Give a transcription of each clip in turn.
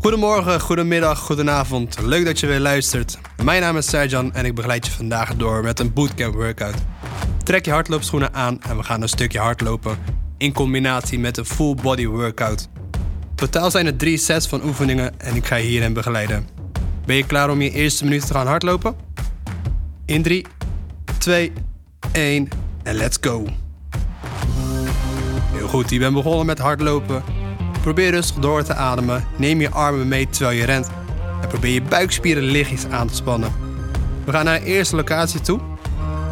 Goedemorgen, goedemiddag, goedenavond. Leuk dat je weer luistert. Mijn naam is Serjan en ik begeleid je vandaag door met een bootcamp workout. Trek je hardloopschoenen aan en we gaan een stukje hardlopen in combinatie met een full body workout. Totaal zijn er drie sets van oefeningen en ik ga je hierin begeleiden. Ben je klaar om je eerste minuut te gaan hardlopen? In 3, 2, 1 en let's go. Heel goed, je bent begonnen met hardlopen. Probeer rustig door te ademen. Neem je armen mee terwijl je rent. En probeer je buikspieren lichtjes aan te spannen. We gaan naar de eerste locatie toe.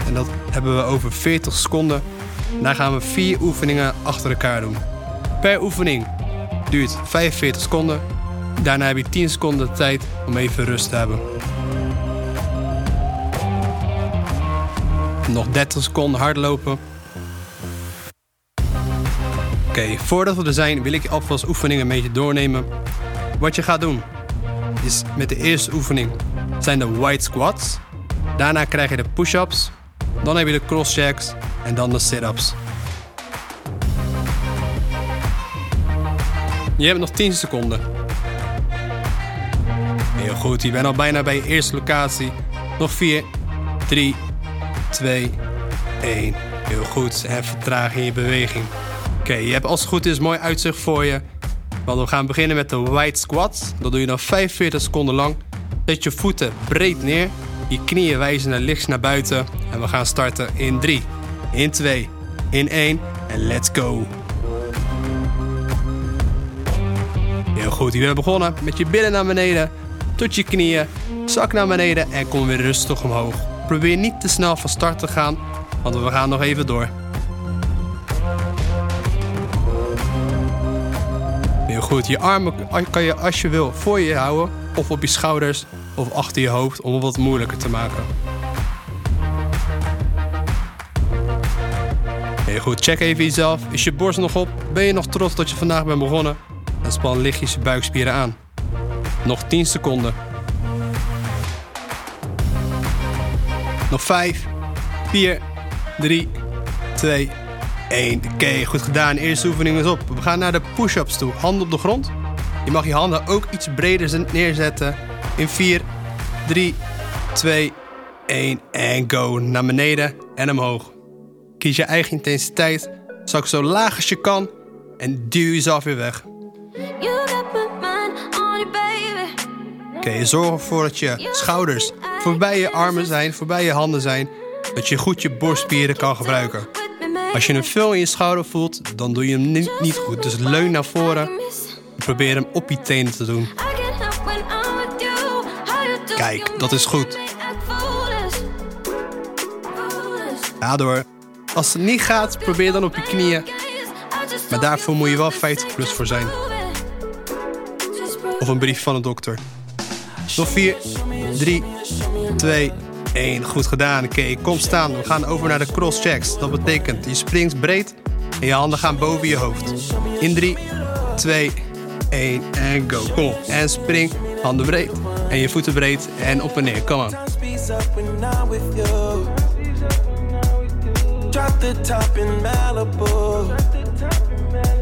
En dat hebben we over 40 seconden. Daar gaan we vier oefeningen achter elkaar doen. Per oefening duurt 45 seconden. Daarna heb je 10 seconden tijd om even rust te hebben. Nog 30 seconden hardlopen. Oké, voordat we er zijn wil ik je alvast oefeningen met je doornemen. Wat je gaat doen is met de eerste oefening zijn de white squats. Daarna krijg je de push-ups. Dan heb je de cross checks en dan de sit-ups. Je hebt nog 10 seconden. Heel goed, je bent al bijna bij je eerste locatie. Nog 4, 3, 2, 1. Heel goed. En vertraag in je beweging. Oké, je hebt als het goed is mooi uitzicht voor je. Want we gaan beginnen met de white squats. Dat doe je dan 45 seconden lang. Zet je voeten breed neer. Je knieën wijzen naar links naar buiten. En we gaan starten in 3, in 2, in 1 en let's go. Heel goed, je bent begonnen met je billen naar beneden, tot je knieën, zak naar beneden en kom weer rustig omhoog. Probeer niet te snel van start te gaan, want we gaan nog even door. Goed, je armen kan je als je wil voor je houden, of op je schouders, of achter je hoofd om het wat moeilijker te maken. Heel goed, check even jezelf. Is je borst nog op? Ben je nog trots dat je vandaag bent begonnen? En span lichtjes je buikspieren aan. Nog 10 seconden. Nog 5, 4, 3, 2, 1. Oké, goed gedaan. Eerste oefening is op. We gaan naar de push-ups toe. Handen op de grond. Je mag je handen ook iets breder neerzetten. In 4, 3, 2, 1 en go. Naar beneden en omhoog. Kies je eigen intensiteit. Zak zo laag als je kan. En duw jezelf weer weg. Oké, okay, zorg ervoor dat je schouders voorbij je armen zijn, voorbij je handen zijn. Dat je goed je borstspieren kan gebruiken. Als je een veel in je schouder voelt, dan doe je hem niet, niet goed. Dus leun naar voren en probeer hem op je tenen te doen. Kijk, dat is goed. Daardoor, als het niet gaat, probeer dan op je knieën. Maar daarvoor moet je wel 50 plus voor zijn. Of een brief van een dokter. Nog 4, 3, 2, 1. Goed gedaan. Oké, kom staan. We gaan over naar de cross checks. Dat betekent, je springt breed en je handen gaan boven je hoofd. In 3, 2, 1 en go. Kom op. En spring, handen breed. En je voeten breed en op en neer. Kom aan.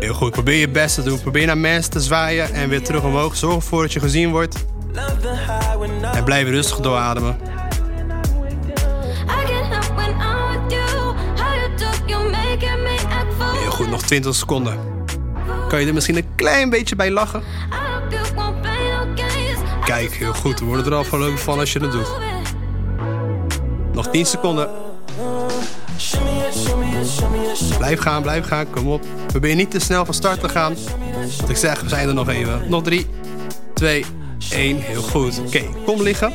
Heel goed, probeer je best te doen. Probeer naar mensen te zwaaien en weer terug omhoog. Zorg ervoor dat je gezien wordt. En blijf rustig doorademen. Goed, nog 20 seconden. Kan je er misschien een klein beetje bij lachen? Kijk, heel goed. We worden er al van van als je het doet. Nog 10 seconden. Blijf gaan, blijf gaan. Kom op. Probeer niet te snel van start te gaan. Wat ik zeg, we zijn er nog even. Nog 3, 2, 1. Heel goed. Oké, kom liggen.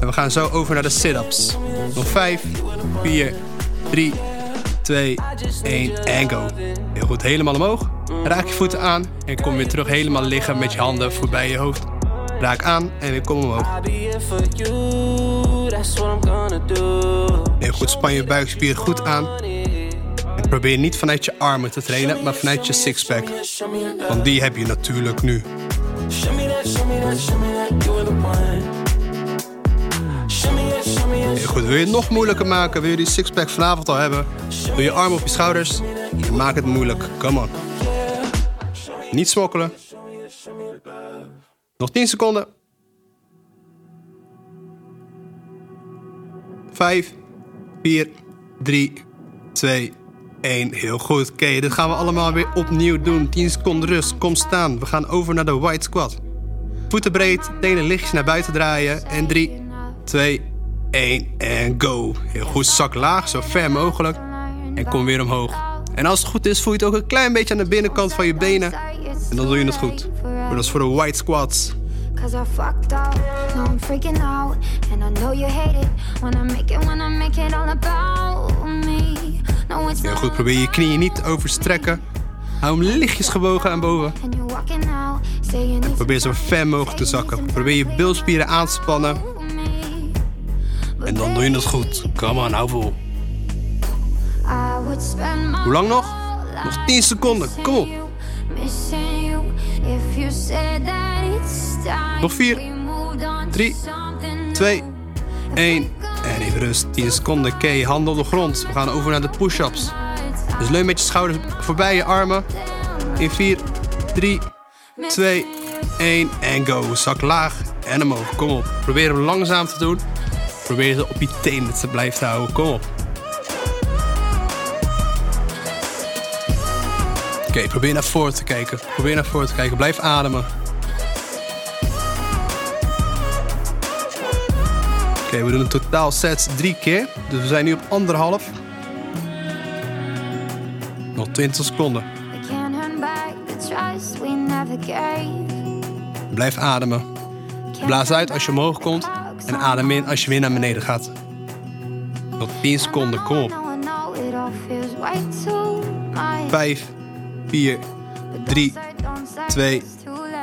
En we gaan zo over naar de sit-ups. Nog 5, 4, 3, 2, 1 en go. Heel goed, helemaal omhoog. Raak je voeten aan en kom weer terug helemaal liggen met je handen voorbij je hoofd. Raak aan en weer kom omhoog. Heel goed, span je buikspier goed aan. En probeer niet vanuit je armen te trainen, maar vanuit je sixpack. Want die heb je natuurlijk nu. Heel goed, wil je het nog moeilijker maken? Wil je die sixpack vanavond al hebben? Doe je armen op je schouders maak het moeilijk. Come on. Niet smokkelen. Nog 10 seconden. 5, 4, 3, 2, 1. Heel goed. Oké, dit gaan we allemaal weer opnieuw doen. 10 seconden rust. Kom staan. We gaan over naar de white squat. Voeten breed, tenen lichtjes naar buiten draaien. En 3, 2, 1 en go. Heel goed. Zak laag, zo ver mogelijk. En kom weer omhoog. En als het goed is, voel je het ook een klein beetje aan de binnenkant van je benen. En dan doe je het goed. Maar dat is voor de white squats. Cause I fucked up, now I'm freaking out And I know you hate it When I make it, when I make it all about me no, it's Heel goed, probeer je knieën niet te overstrekken Hou hem lichtjes gebogen aan boven en probeer zo ver mogelijk te zakken Probeer je bilspieren aan te spannen En dan doe je het goed Come on, hou vol Hoe lang nog? Nog 10 seconden, kom op nog 4, 3, 2, 1. En even rust. 10 seconden. Oké, handen op de grond. We gaan over naar de push-ups. Dus leun met je schouders voorbij je armen. In 4, 3, 2, 1 en go. Zak laag en omhoog. Kom op. Probeer hem langzaam te doen. Probeer ze op je tenen te blijven houden. Kom op. Oké, probeer naar voren te kijken. Probeer naar voren te kijken. Blijf ademen. we doen een totaal sets drie keer. Dus we zijn nu op anderhalf. Nog 20 seconden. Blijf ademen. Blaas uit als je omhoog komt. En adem in als je weer naar beneden gaat. Nog 10 seconden, kom op. 5, 4, 3, 2,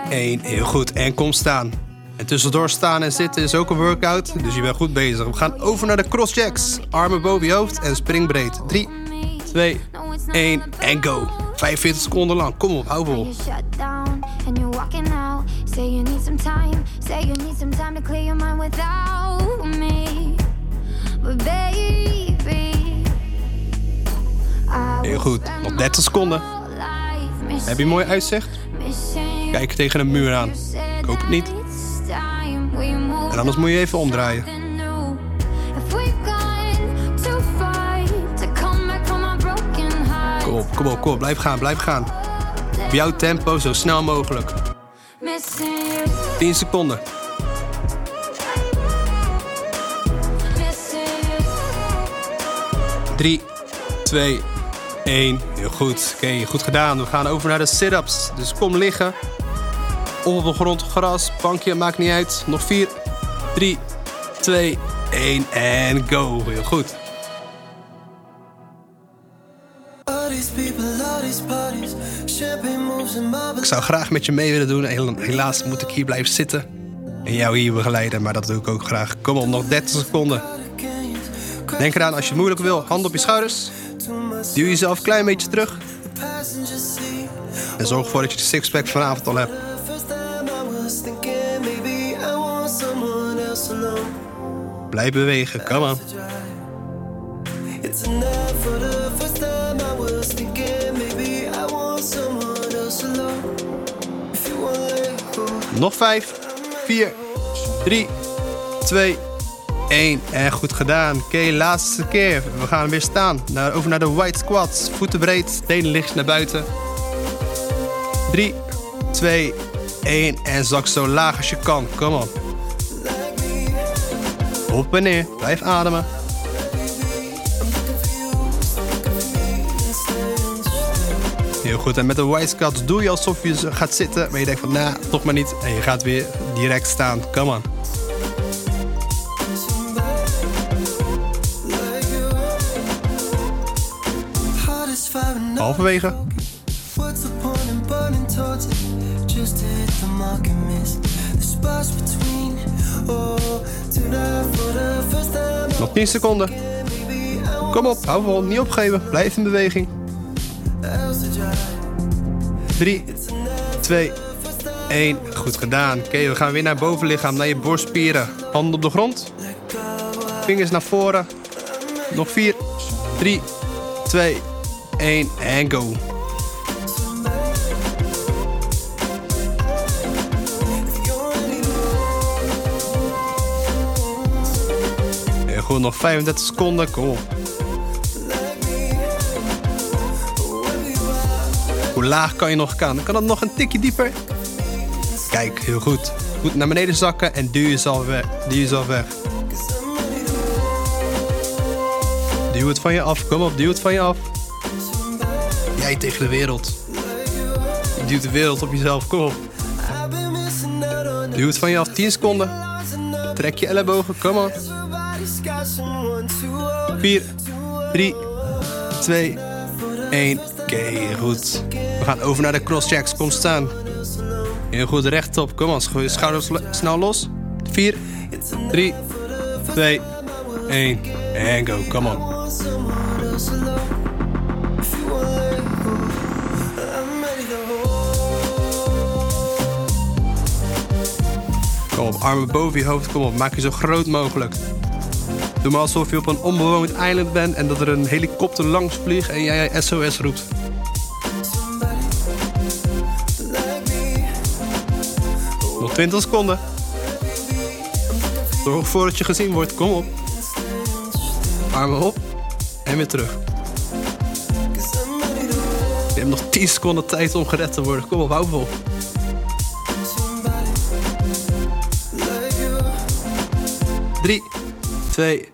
1. Heel goed. En kom staan. En tussendoor staan en zitten is ook een workout, dus je bent goed bezig. We gaan over naar de crossjacks. Armen boven je hoofd en springbreed. 3, 2, 1 en go. 45 seconden lang. Kom op, hou vol. Heel goed, nog 30 seconden. Heb je mooi uitzicht? Kijk tegen een muur aan. Ik hoop het niet. En anders moet je even omdraaien. Kom op, kom op, kom op. Blijf gaan, blijf gaan. Op jouw tempo, zo snel mogelijk. 10 seconden. Drie, twee, één. Heel goed. Oké, goed gedaan. We gaan over naar de sit-ups. Dus kom liggen. Op de grond, gras, bankje, maakt niet uit. Nog 4, 3, 2, 1 en go. Heel goed. Zou graag met je mee willen doen. Helaas moet ik hier blijven zitten en jou hier begeleiden. Maar dat doe ik ook graag. Kom op, nog 30 seconden. Denk eraan, als je het moeilijk wil, hand op je schouders. Duw jezelf een klein beetje terug. En zorg ervoor dat je de sixpack vanavond al hebt. Blijf bewegen, come on. Nog vijf, vier, drie, twee, één. En goed gedaan. Oké, laatste keer. We gaan weer staan. Naar, over naar de white squats. Voeten breed, tenen licht naar buiten. 3, 2, 1. En zak zo laag als je kan. Kom op. Op en neer. Blijf ademen. Heel goed. En met de white squats doe je alsof je gaat zitten. Maar je denkt van, nou, toch maar niet. En je gaat weer direct staan. Come on. Halverwege. Nog 10 seconden. Kom op, hou vol, niet opgeven. Blijf in beweging. 3, 2, 1. Goed gedaan. Oké, we gaan weer naar bovenlichaam, naar je borstspieren. Handen op de grond. Vingers naar voren. Nog 4, 3, 2, 1 en go. En goed, nog 35 seconden. Kom op. Hoe laag kan je nog gaan? Kan dat nog een tikje dieper? Kijk, heel goed. Goed naar beneden zakken en duw jezelf weg. Duw jezelf weg. Duw het van je af. Kom op, duw het van je af. Jij tegen de wereld. Je duwt de wereld op jezelf. Kom op. Duw het van je af. 10 seconden. Trek je ellebogen. Kom op. 4, 3, 2, 1. Oké, goed. We gaan over naar de crosschecks. Kom staan. Heel goed, rechtop. Kom je schouders snel los. 4, 3, 2, 1. En go, kom op. Kom op, armen boven je hoofd. Kom op, maak je zo groot mogelijk. Doe maar alsof je op een onbewoond eiland bent en dat er een helikopter langs vliegt en jij SOS roept. Nog 20 seconden. Zorg ervoor dat je gezien wordt. Kom op. Armen op en weer terug. Je hebt nog 10 seconden tijd om gered te worden. Kom op, hou vol. 3, 2,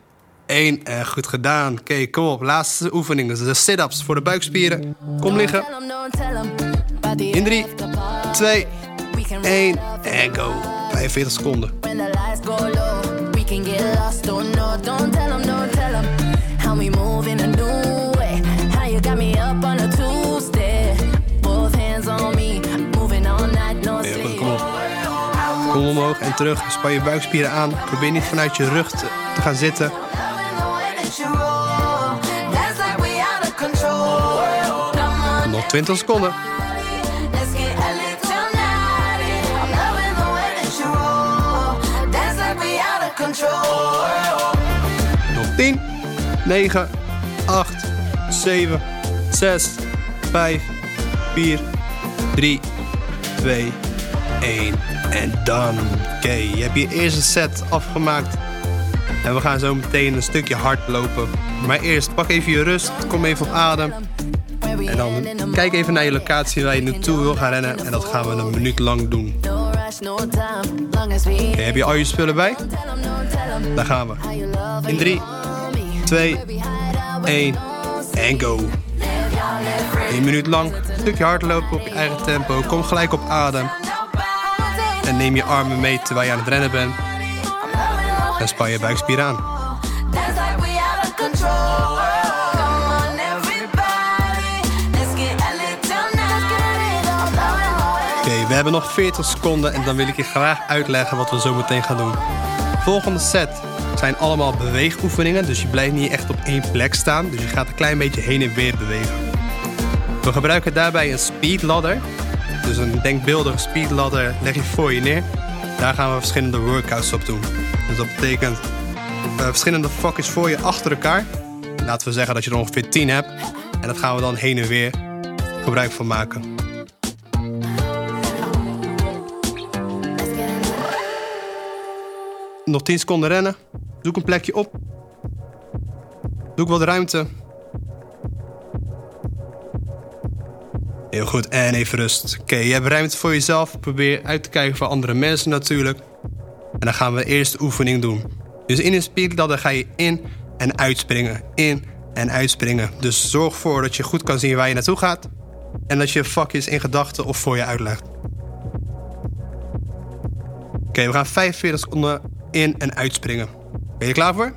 1 en goed gedaan. Oké, kom op. Laatste oefening. De sit-ups voor de buikspieren. Kom liggen. In 3, 2, 1 en go. 45 seconden. Kom omhoog en terug. Span je buikspieren aan. Probeer niet vanuit je rug te, te gaan zitten. Nog 20 seconden. 10, 9, 8, 7, 6, 5, 4, 3, 2, 1. En dan. Oké, je hebt je eerste set afgemaakt. En we gaan zo meteen een stukje hard lopen. Maar eerst pak even je rust, kom even op adem. En dan kijk even naar je locatie waar je naartoe wil gaan rennen. En dat gaan we een minuut lang doen. Okay, heb je al je spullen bij? Daar gaan we. In 3, 2, 1 en go. Een minuut lang, een stukje hardlopen op je eigen tempo. Kom gelijk op adem. En neem je armen mee terwijl je aan het rennen bent. En span je buikspieren aan. Oké, we hebben nog 40 seconden en dan wil ik je graag uitleggen wat we zo meteen gaan doen. Volgende set zijn allemaal beweegoefeningen, dus je blijft niet echt op één plek staan. Dus je gaat een klein beetje heen en weer bewegen. We gebruiken daarbij een speed ladder. Dus een denkbeeldige speed ladder leg je voor je neer. Daar gaan we verschillende workouts op doen. Dus dat betekent uh, verschillende vakjes voor je achter elkaar. Laten we zeggen dat je er ongeveer 10 hebt. En dat gaan we dan heen en weer gebruik van maken. Nog 10 seconden rennen. Zoek een plekje op. Zoek wat ruimte. Heel goed, en even rust. Oké, je hebt ruimte voor jezelf. Probeer uit te kijken voor andere mensen natuurlijk. En dan gaan we de eerste oefening doen. Dus in een speedladder ga je in en uitspringen. In en uitspringen. Dus zorg ervoor dat je goed kan zien waar je naartoe gaat. En dat je vakjes in gedachten of voor je uitlegt. Oké, we gaan 45 seconden in- en uitspringen. Ben je klaar voor?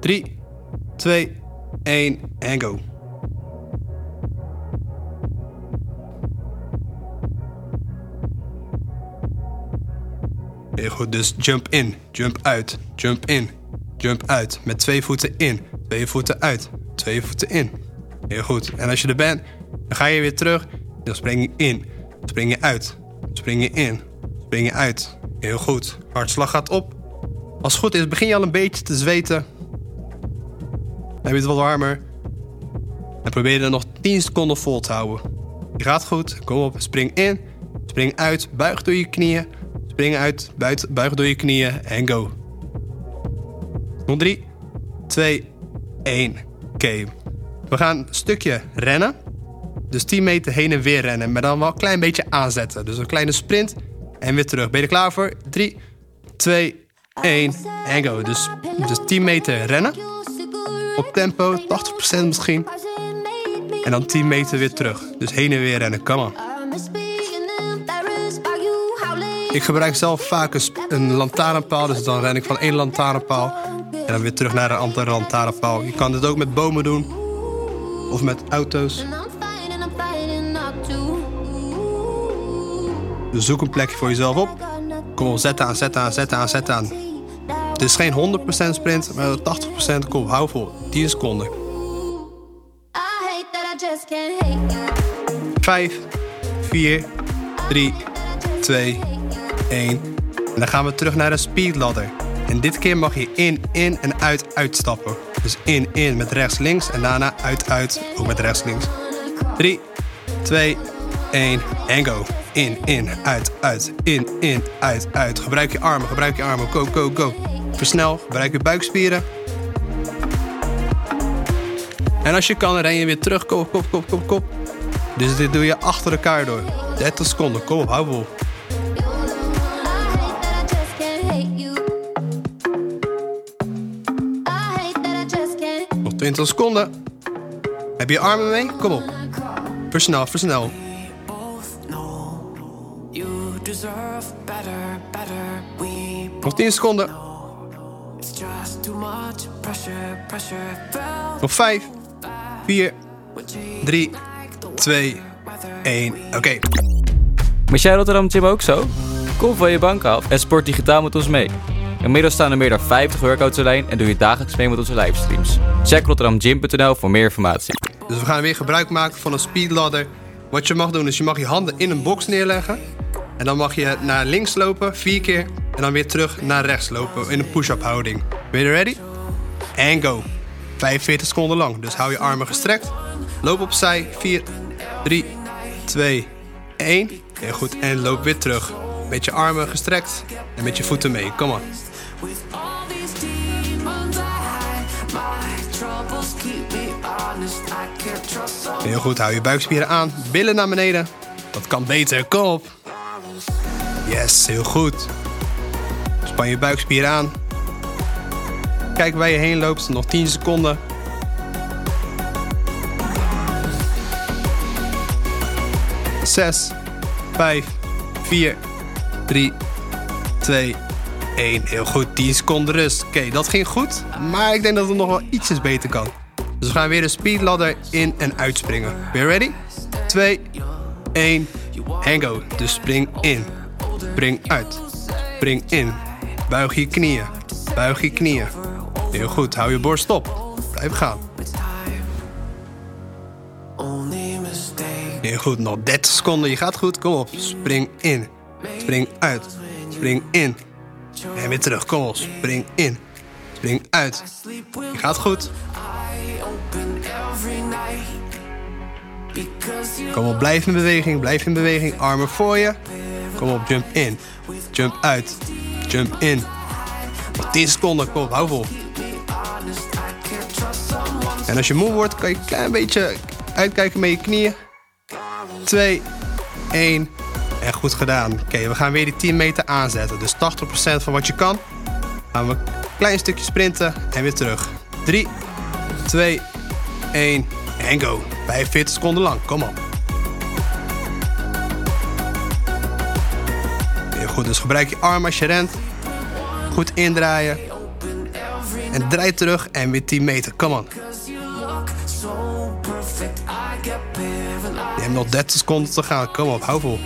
3, 2, 1 en go. Heel goed, dus jump in, jump uit, jump in, jump uit. Met twee voeten in, twee voeten uit, twee voeten in. Heel goed. En als je er bent, dan ga je weer terug. Dan spring je in, spring je uit, spring je in, spring je uit. Heel goed. Hartslag gaat op. Als het goed is, begin je al een beetje te zweten. Heb je het wat warmer. En probeer er nog 10 seconden vol te houden. Je gaat goed. Kom op. Spring in. Spring uit. Buig door je knieën. Spring uit. Buig door je knieën. En go. Nog 3, 2, 1. Oké. We gaan een stukje rennen. Dus 10 meter heen en weer rennen. Maar dan wel een klein beetje aanzetten. Dus een kleine sprint. En weer terug. Ben je er klaar voor? 3, 2, 1. En go. Dus, dus 10 meter rennen. Op tempo, 80% misschien. En dan 10 meter weer terug. Dus heen en weer rennen. Come on. Ik gebruik zelf vaak een, een lantaarnpaal. Dus dan ren ik van één lantaarnpaal. En dan weer terug naar een andere lantaarnpaal. Je kan dit ook met bomen doen. Of met auto's. Dus zoek een plekje voor jezelf op. Kom zet aan, zet aan, zet aan, zet aan. Het is geen 100% sprint, maar 80%. Kom, hou vol. 10 seconden. 5, 4, 3, 2, 1. En dan gaan we terug naar de speedladder. En dit keer mag je in, in en uit, uitstappen. Dus in, in met rechts, links en daarna uit, uit, ook met rechts, links. 3, 2, 1 en go. In, in, uit, uit, in, in, uit, uit. Gebruik je armen, gebruik je armen. Go, go, go. Versnel, gebruik je buikspieren. En als je kan, ren je weer terug. Kop, kop, kop, kop, kop. Dus dit doe je achter elkaar door. 30 seconden. Kom op, hou vol. Nog 20 seconden. Heb je armen mee? Kom op. Versnel, versnel. Nog 10 seconden. Nog 5, 4, 3, 2, 1. Oké. Mis jij Rotterdam Gym ook zo? Kom van je bank af en sport digitaal met ons mee. Inmiddels staan er meer dan 50 workouts online en doe je dagelijks mee met onze livestreams. Check rotterdamgym.nl voor meer informatie. Dus we gaan weer gebruik maken van een speedladder. Wat je mag doen is je mag je handen in een box neerleggen. En dan mag je naar links lopen, vier keer. En dan weer terug naar rechts lopen in een push-up houding. Ben je ready? En go. 45 seconden lang. Dus hou je armen gestrekt. Loop opzij. 4, 3, 2, 1. Heel goed. En loop weer terug. Met je armen gestrekt. En met je voeten mee. Kom maar. Heel goed. Hou je buikspieren aan. Billen naar beneden. Dat kan beter. Kom op. Yes, heel goed. Span je buikspieren aan. Kijk waar je heen loopt. Nog 10 seconden. Zes, vijf, vier, drie, twee, één. Heel goed, 10 seconden rust. Oké, dat ging goed. Maar ik denk dat het nog wel ietsjes beter kan. Dus we gaan weer de speedladder in en uitspringen. Je ready? 2, 1, en go. Dus spring in. Spring uit. Spring in. Buig je knieën. Buig je knieën. Heel goed, hou je borst op. Blijf gaan. Heel goed, nog 30 seconden. Je gaat goed, kom op. Spring in. Spring uit. Spring in. En weer terug, kom op. Spring in. Spring uit. Je gaat goed. Kom op, blijf in beweging, blijf in beweging. Armen voor je. Kom op, jump in. Jump uit. Jump in. Nog 10 seconden, kom hou vol. En als je moe wordt, kan je een klein beetje uitkijken met je knieën. 2, 1. En goed gedaan. Oké, we gaan weer die 10 meter aanzetten. Dus 80% van wat je kan. Gaan we een klein stukje sprinten en weer terug. 3, 2, 1 en go. 45 seconden lang, kom op. goed, dus gebruik je arm als je rent. Goed indraaien. En draai terug en weer 10 meter, kom on. Je hebt nog 30 seconden te gaan, kom op, hou vol.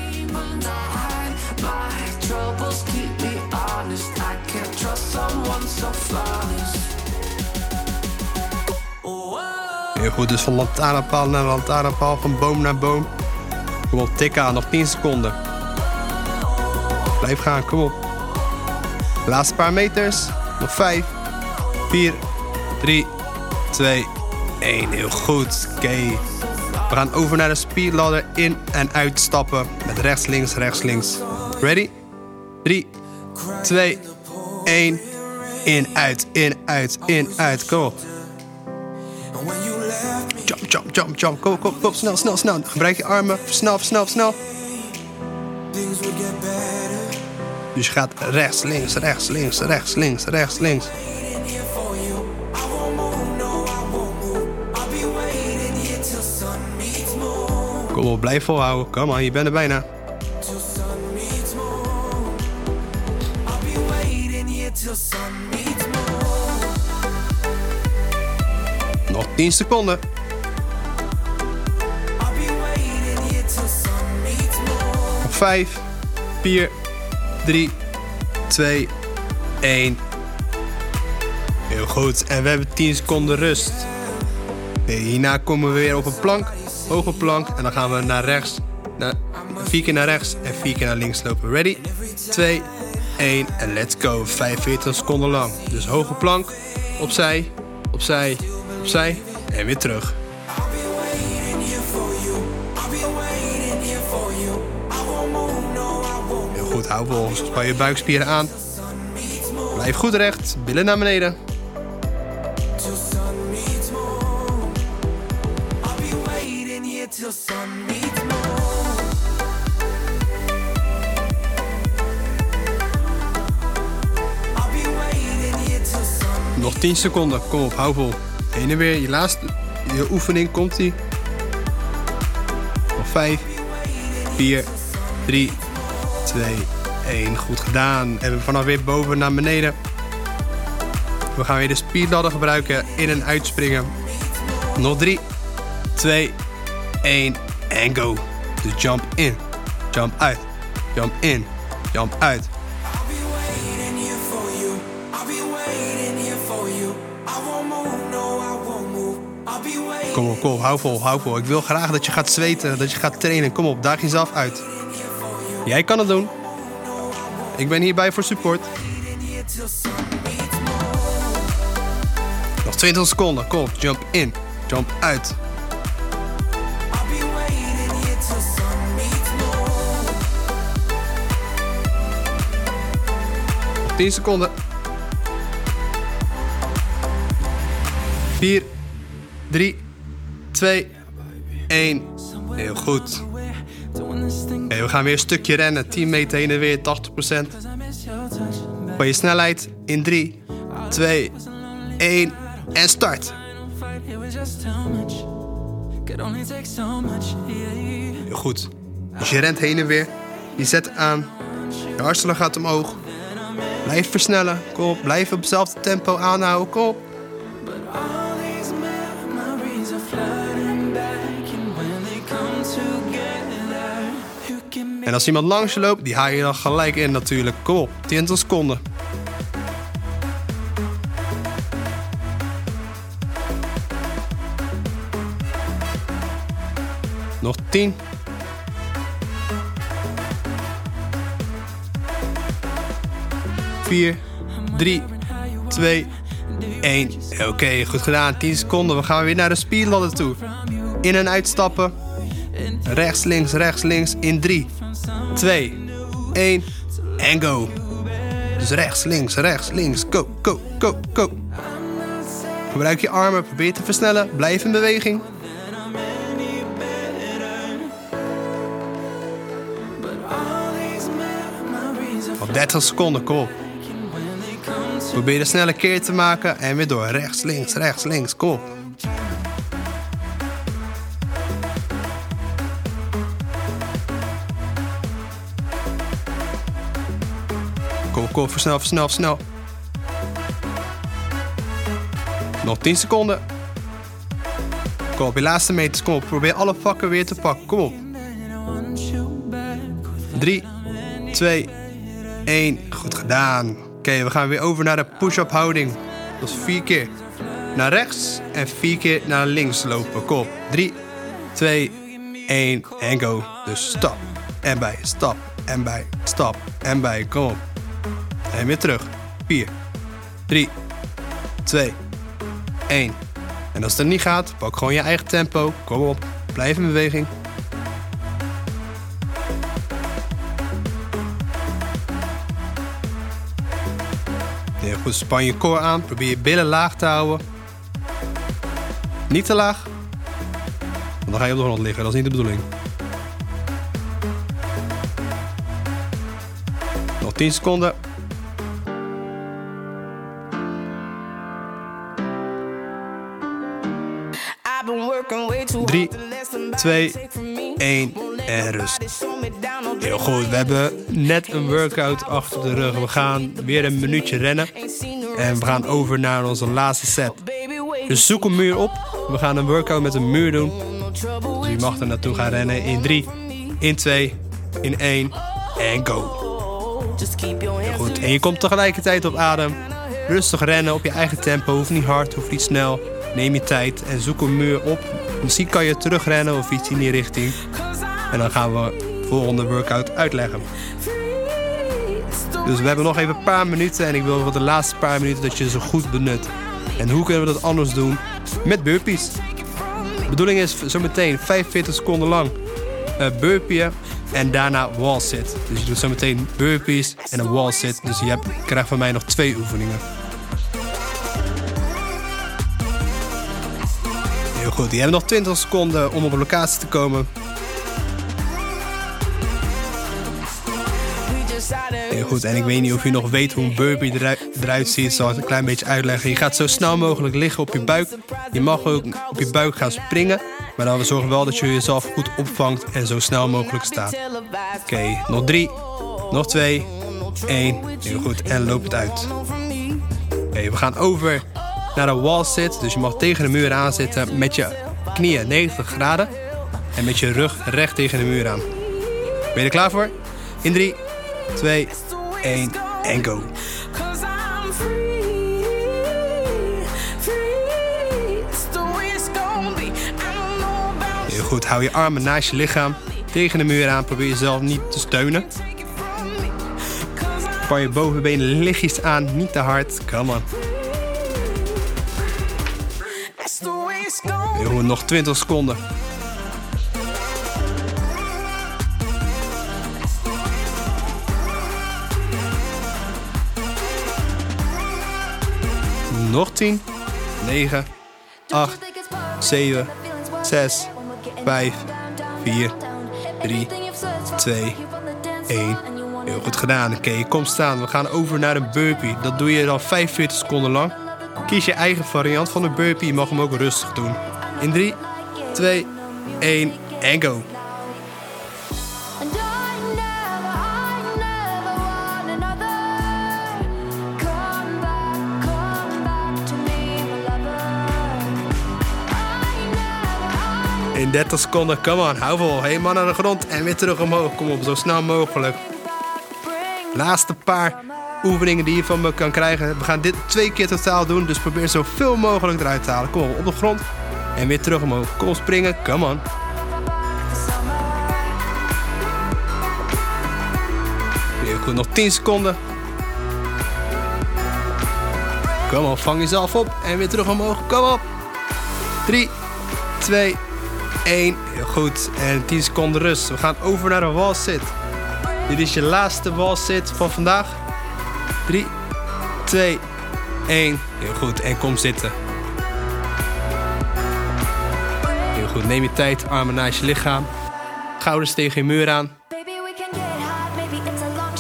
Heel goed, dus van lantaarnpaal naar lantaarnpaal, van boom naar boom. Kom op, tik aan, nog 10 seconden. Blijf gaan, kom op. Laatste paar meters. Nog 5, 4, 3, 2, 1. Heel goed. Oké. We gaan over naar de speedladder in en uitstappen. Met rechts, links, rechts, links. Ready? 3, 2, 1. In, uit, in, uit, in, uit. Kom op. Jump, jump, jump, jump. Kom, kom, kom. Snel, snel, snel. Gebruik je armen. Snel, snel, snel. Dus je gaat rechts, links, rechts, links, rechts, links, rechts, links. Kom op, blijf volhouden. Kom aan, je bent er bijna. Nog 10 seconden. Nog 5, 4, 3, 2, 1. Heel goed. En we hebben 10 seconden rust. Oké, hierna komen we weer op een plank. Hoge plank. En dan gaan we naar rechts. Naar, vier keer naar rechts en vier keer naar links lopen. Ready? 2, 1 en let's go. 45 seconden lang. Dus hoge plank. Opzij. Opzij. Opzij. En weer terug. Hou vol. Span je buikspieren aan. Blijf goed recht. Billen naar beneden. Nog 10 seconden. Kom op, hou vol. Heen en weer. Je laatste je oefening komt ie. Nog 5, 4, 3, 2, 1. Goed gedaan. En vanaf weer boven naar beneden. We gaan weer de speedladder gebruiken. In en uitspringen. Nog 3, 2, 1 en go. Dus jump in, jump uit, jump in, jump uit. Kom op, kom op, hou vol, hou vol. Ik wil graag dat je gaat zweten, dat je gaat trainen. Kom op, daag jezelf uit. Jij kan het doen. Ik ben hierbij voor support. Nog 20 seconden. Kom jump in, jump uit. Nog 10 seconden. 4, 3, 2, 1. Heel goed. Oké, we gaan weer een stukje rennen. 10 meter heen en weer, 80%. Van je snelheid in 3, 2, 1 en start. Goed. Dus je rent heen en weer. Je zet aan. Je hartslag gaat omhoog. Blijf versnellen. Kom op. Blijf op hetzelfde tempo aanhouden. Kom. En als iemand langs loopt, die haal je dan gelijk in natuurlijk. Kom op, 20 seconden. Nog 10. Vier, drie, twee, één. Oké, goed gedaan. 10 seconden. We gaan weer naar de speedladder toe. In- en uitstappen. Rechts, links, rechts, links. In 3, 2, 1 en go. Dus rechts, links, rechts, links. Go, go, go, go. Gebruik je armen, probeer te versnellen. Blijf in beweging. Op 30 seconden, op. Probeer een snelle keer te maken en weer door. Rechts, links, rechts, links. Kom Kom, kom, versnel, versnel. Nog 10 seconden. Kom op, je laatste meters. Kom op, probeer alle vakken weer te pakken. Kom op. 3, 2, 1. Goed gedaan. Oké, we gaan weer over naar de push-up houding. Dat is vier keer naar rechts en vier keer naar links lopen. Kom op. 3, 2, 1 en go. Dus stap en bij, stap en bij, stap en bij. Kom op. En weer terug. 4, 3, 2, 1. En als het er niet gaat, pak gewoon je eigen tempo. Kom op. Blijf in beweging. Heel goed, span je core aan. Probeer je billen laag te houden. Niet te laag. Want dan ga je op de grond liggen. Dat is niet de bedoeling. Nog 10 seconden. Drie, twee, één en rust. Heel goed, we hebben net een workout achter de rug. We gaan weer een minuutje rennen. En we gaan over naar onze laatste set. Dus zoek een muur op. We gaan een workout met een muur doen. Dus je mag er naartoe gaan rennen in 3, in 2, in 1 en go. Heel goed, en je komt tegelijkertijd op adem. Rustig rennen op je eigen tempo. Hoeft niet hard, hoeft niet snel. Neem je tijd en zoek een muur op. Misschien kan je terugrennen of iets in die richting. En dan gaan we de volgende workout uitleggen. Dus we hebben nog even een paar minuten en ik wil voor de laatste paar minuten dat je ze goed benut. En hoe kunnen we dat anders doen? Met burpees. De bedoeling is zometeen 45 seconden lang uh, burpeeën en daarna wall sit. Dus je doet zometeen burpees en een wall sit. Dus je hebt, krijgt van mij nog twee oefeningen. Goed, die hebben nog 20 seconden om op locatie te komen. Heel goed, en ik weet niet of je nog weet hoe een burpee eruit, eruit ziet. Ik zal het een klein beetje uitleggen. Je gaat zo snel mogelijk liggen op je buik. Je mag ook op je buik gaan springen. Maar dan zorg wel dat je jezelf goed opvangt en zo snel mogelijk staat. Oké, nog drie, nog twee, één. Heel goed, en loop het uit. Oké, we gaan over naar een wall sit. Dus je mag tegen de muur aan zitten met je knieën 90 graden. En met je rug recht tegen de muur aan. Ben je er klaar voor? In 3, 2, 1 en go. Heel goed, hou je armen naast je lichaam. Tegen de muur aan, probeer jezelf niet te steunen. Par je bovenbenen lichtjes aan, niet te hard. Come on. Goed, nog 20 seconden. Nog 10, 9, 8, 7, 6, 5, 4, 3, 2, 1. Heel goed gedaan. Oké, okay, kom staan. We gaan over naar een burpee. Dat doe je dan 45 seconden lang. Kies je eigen variant van de burpee. Je mag hem ook rustig doen. In 3, 2, 1 en go. In 30 seconden, come on, hou vol. Helemaal naar de grond en weer terug omhoog. Kom op, zo snel mogelijk. Laatste paar oefeningen die je van me kan krijgen. We gaan dit twee keer totaal doen, dus probeer zoveel mogelijk eruit te halen. Kom op, op de grond en weer terug omhoog. Kom springen, come on. Heel goed, nog 10 seconden. Kom op, vang jezelf op en weer terug omhoog. Kom op. 3, 2, 1. Heel goed. En 10 seconden rust. We gaan over naar een wall sit. Dit is je laatste wall sit van vandaag. 3, 2, 1. Heel goed. En kom zitten. Goed. Neem je tijd. Armen naast je lichaam. Schouders tegen je muur aan.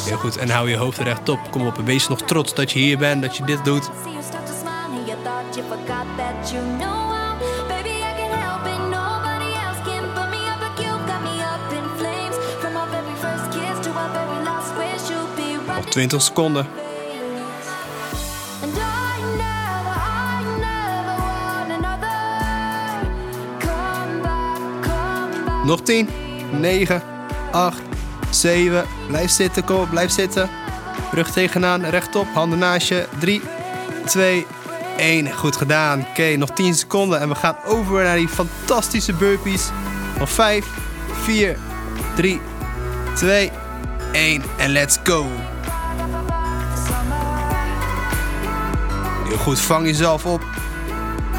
Heel goed. En hou je hoofd rechtop. Kom op. Wees nog trots dat je hier bent. Dat je dit doet. Nog 20 seconden. Nog 10, 9, 8, 7. Blijf zitten, kom blijf zitten. Rug tegenaan, rechtop, handen naast je. 3, 2, 1. Goed gedaan. Oké, nog 10 seconden. En we gaan over naar die fantastische burpees. Nog 5, 4, 3, 2, 1. En let's go. Heel goed, vang jezelf op.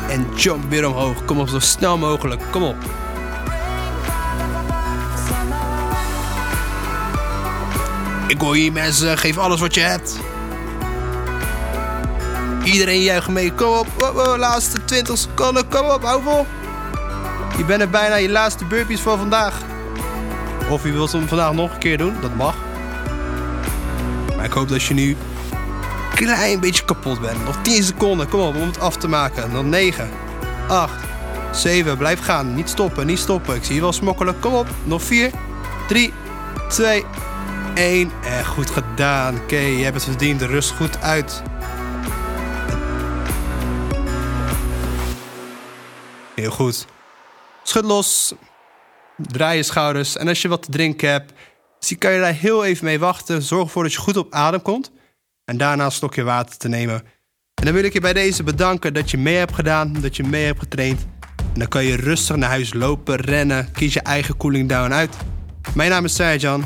En jump weer omhoog. Kom op zo snel mogelijk. Kom op. Ik hoor hier mensen, geef alles wat je hebt. Iedereen juicht mee. Kom op. Wow, wow, laatste 20 seconden. Kom op, hou vol. Je bent er bijna je laatste burpees van vandaag. Of je wilt hem vandaag nog een keer doen. Dat mag. Maar ik hoop dat je nu een klein beetje kapot bent. Nog 10 seconden. Kom op, om het af te maken. Nog 9, 8, 7. Blijf gaan. Niet stoppen, niet stoppen. Ik zie je wel smokkelen. Kom op. Nog 4, 3, 2, 1. En goed gedaan. Oké, je hebt het verdiend. Rust goed uit. Heel goed. Schud los. Draai je schouders. En als je wat te drinken hebt, dus kan je daar heel even mee wachten. Zorg ervoor dat je goed op adem komt. En daarna een slokje water te nemen. En dan wil ik je bij deze bedanken dat je mee hebt gedaan, dat je mee hebt getraind. En dan kan je rustig naar huis lopen, rennen, kies je eigen cooling down uit. Mijn naam is Serjan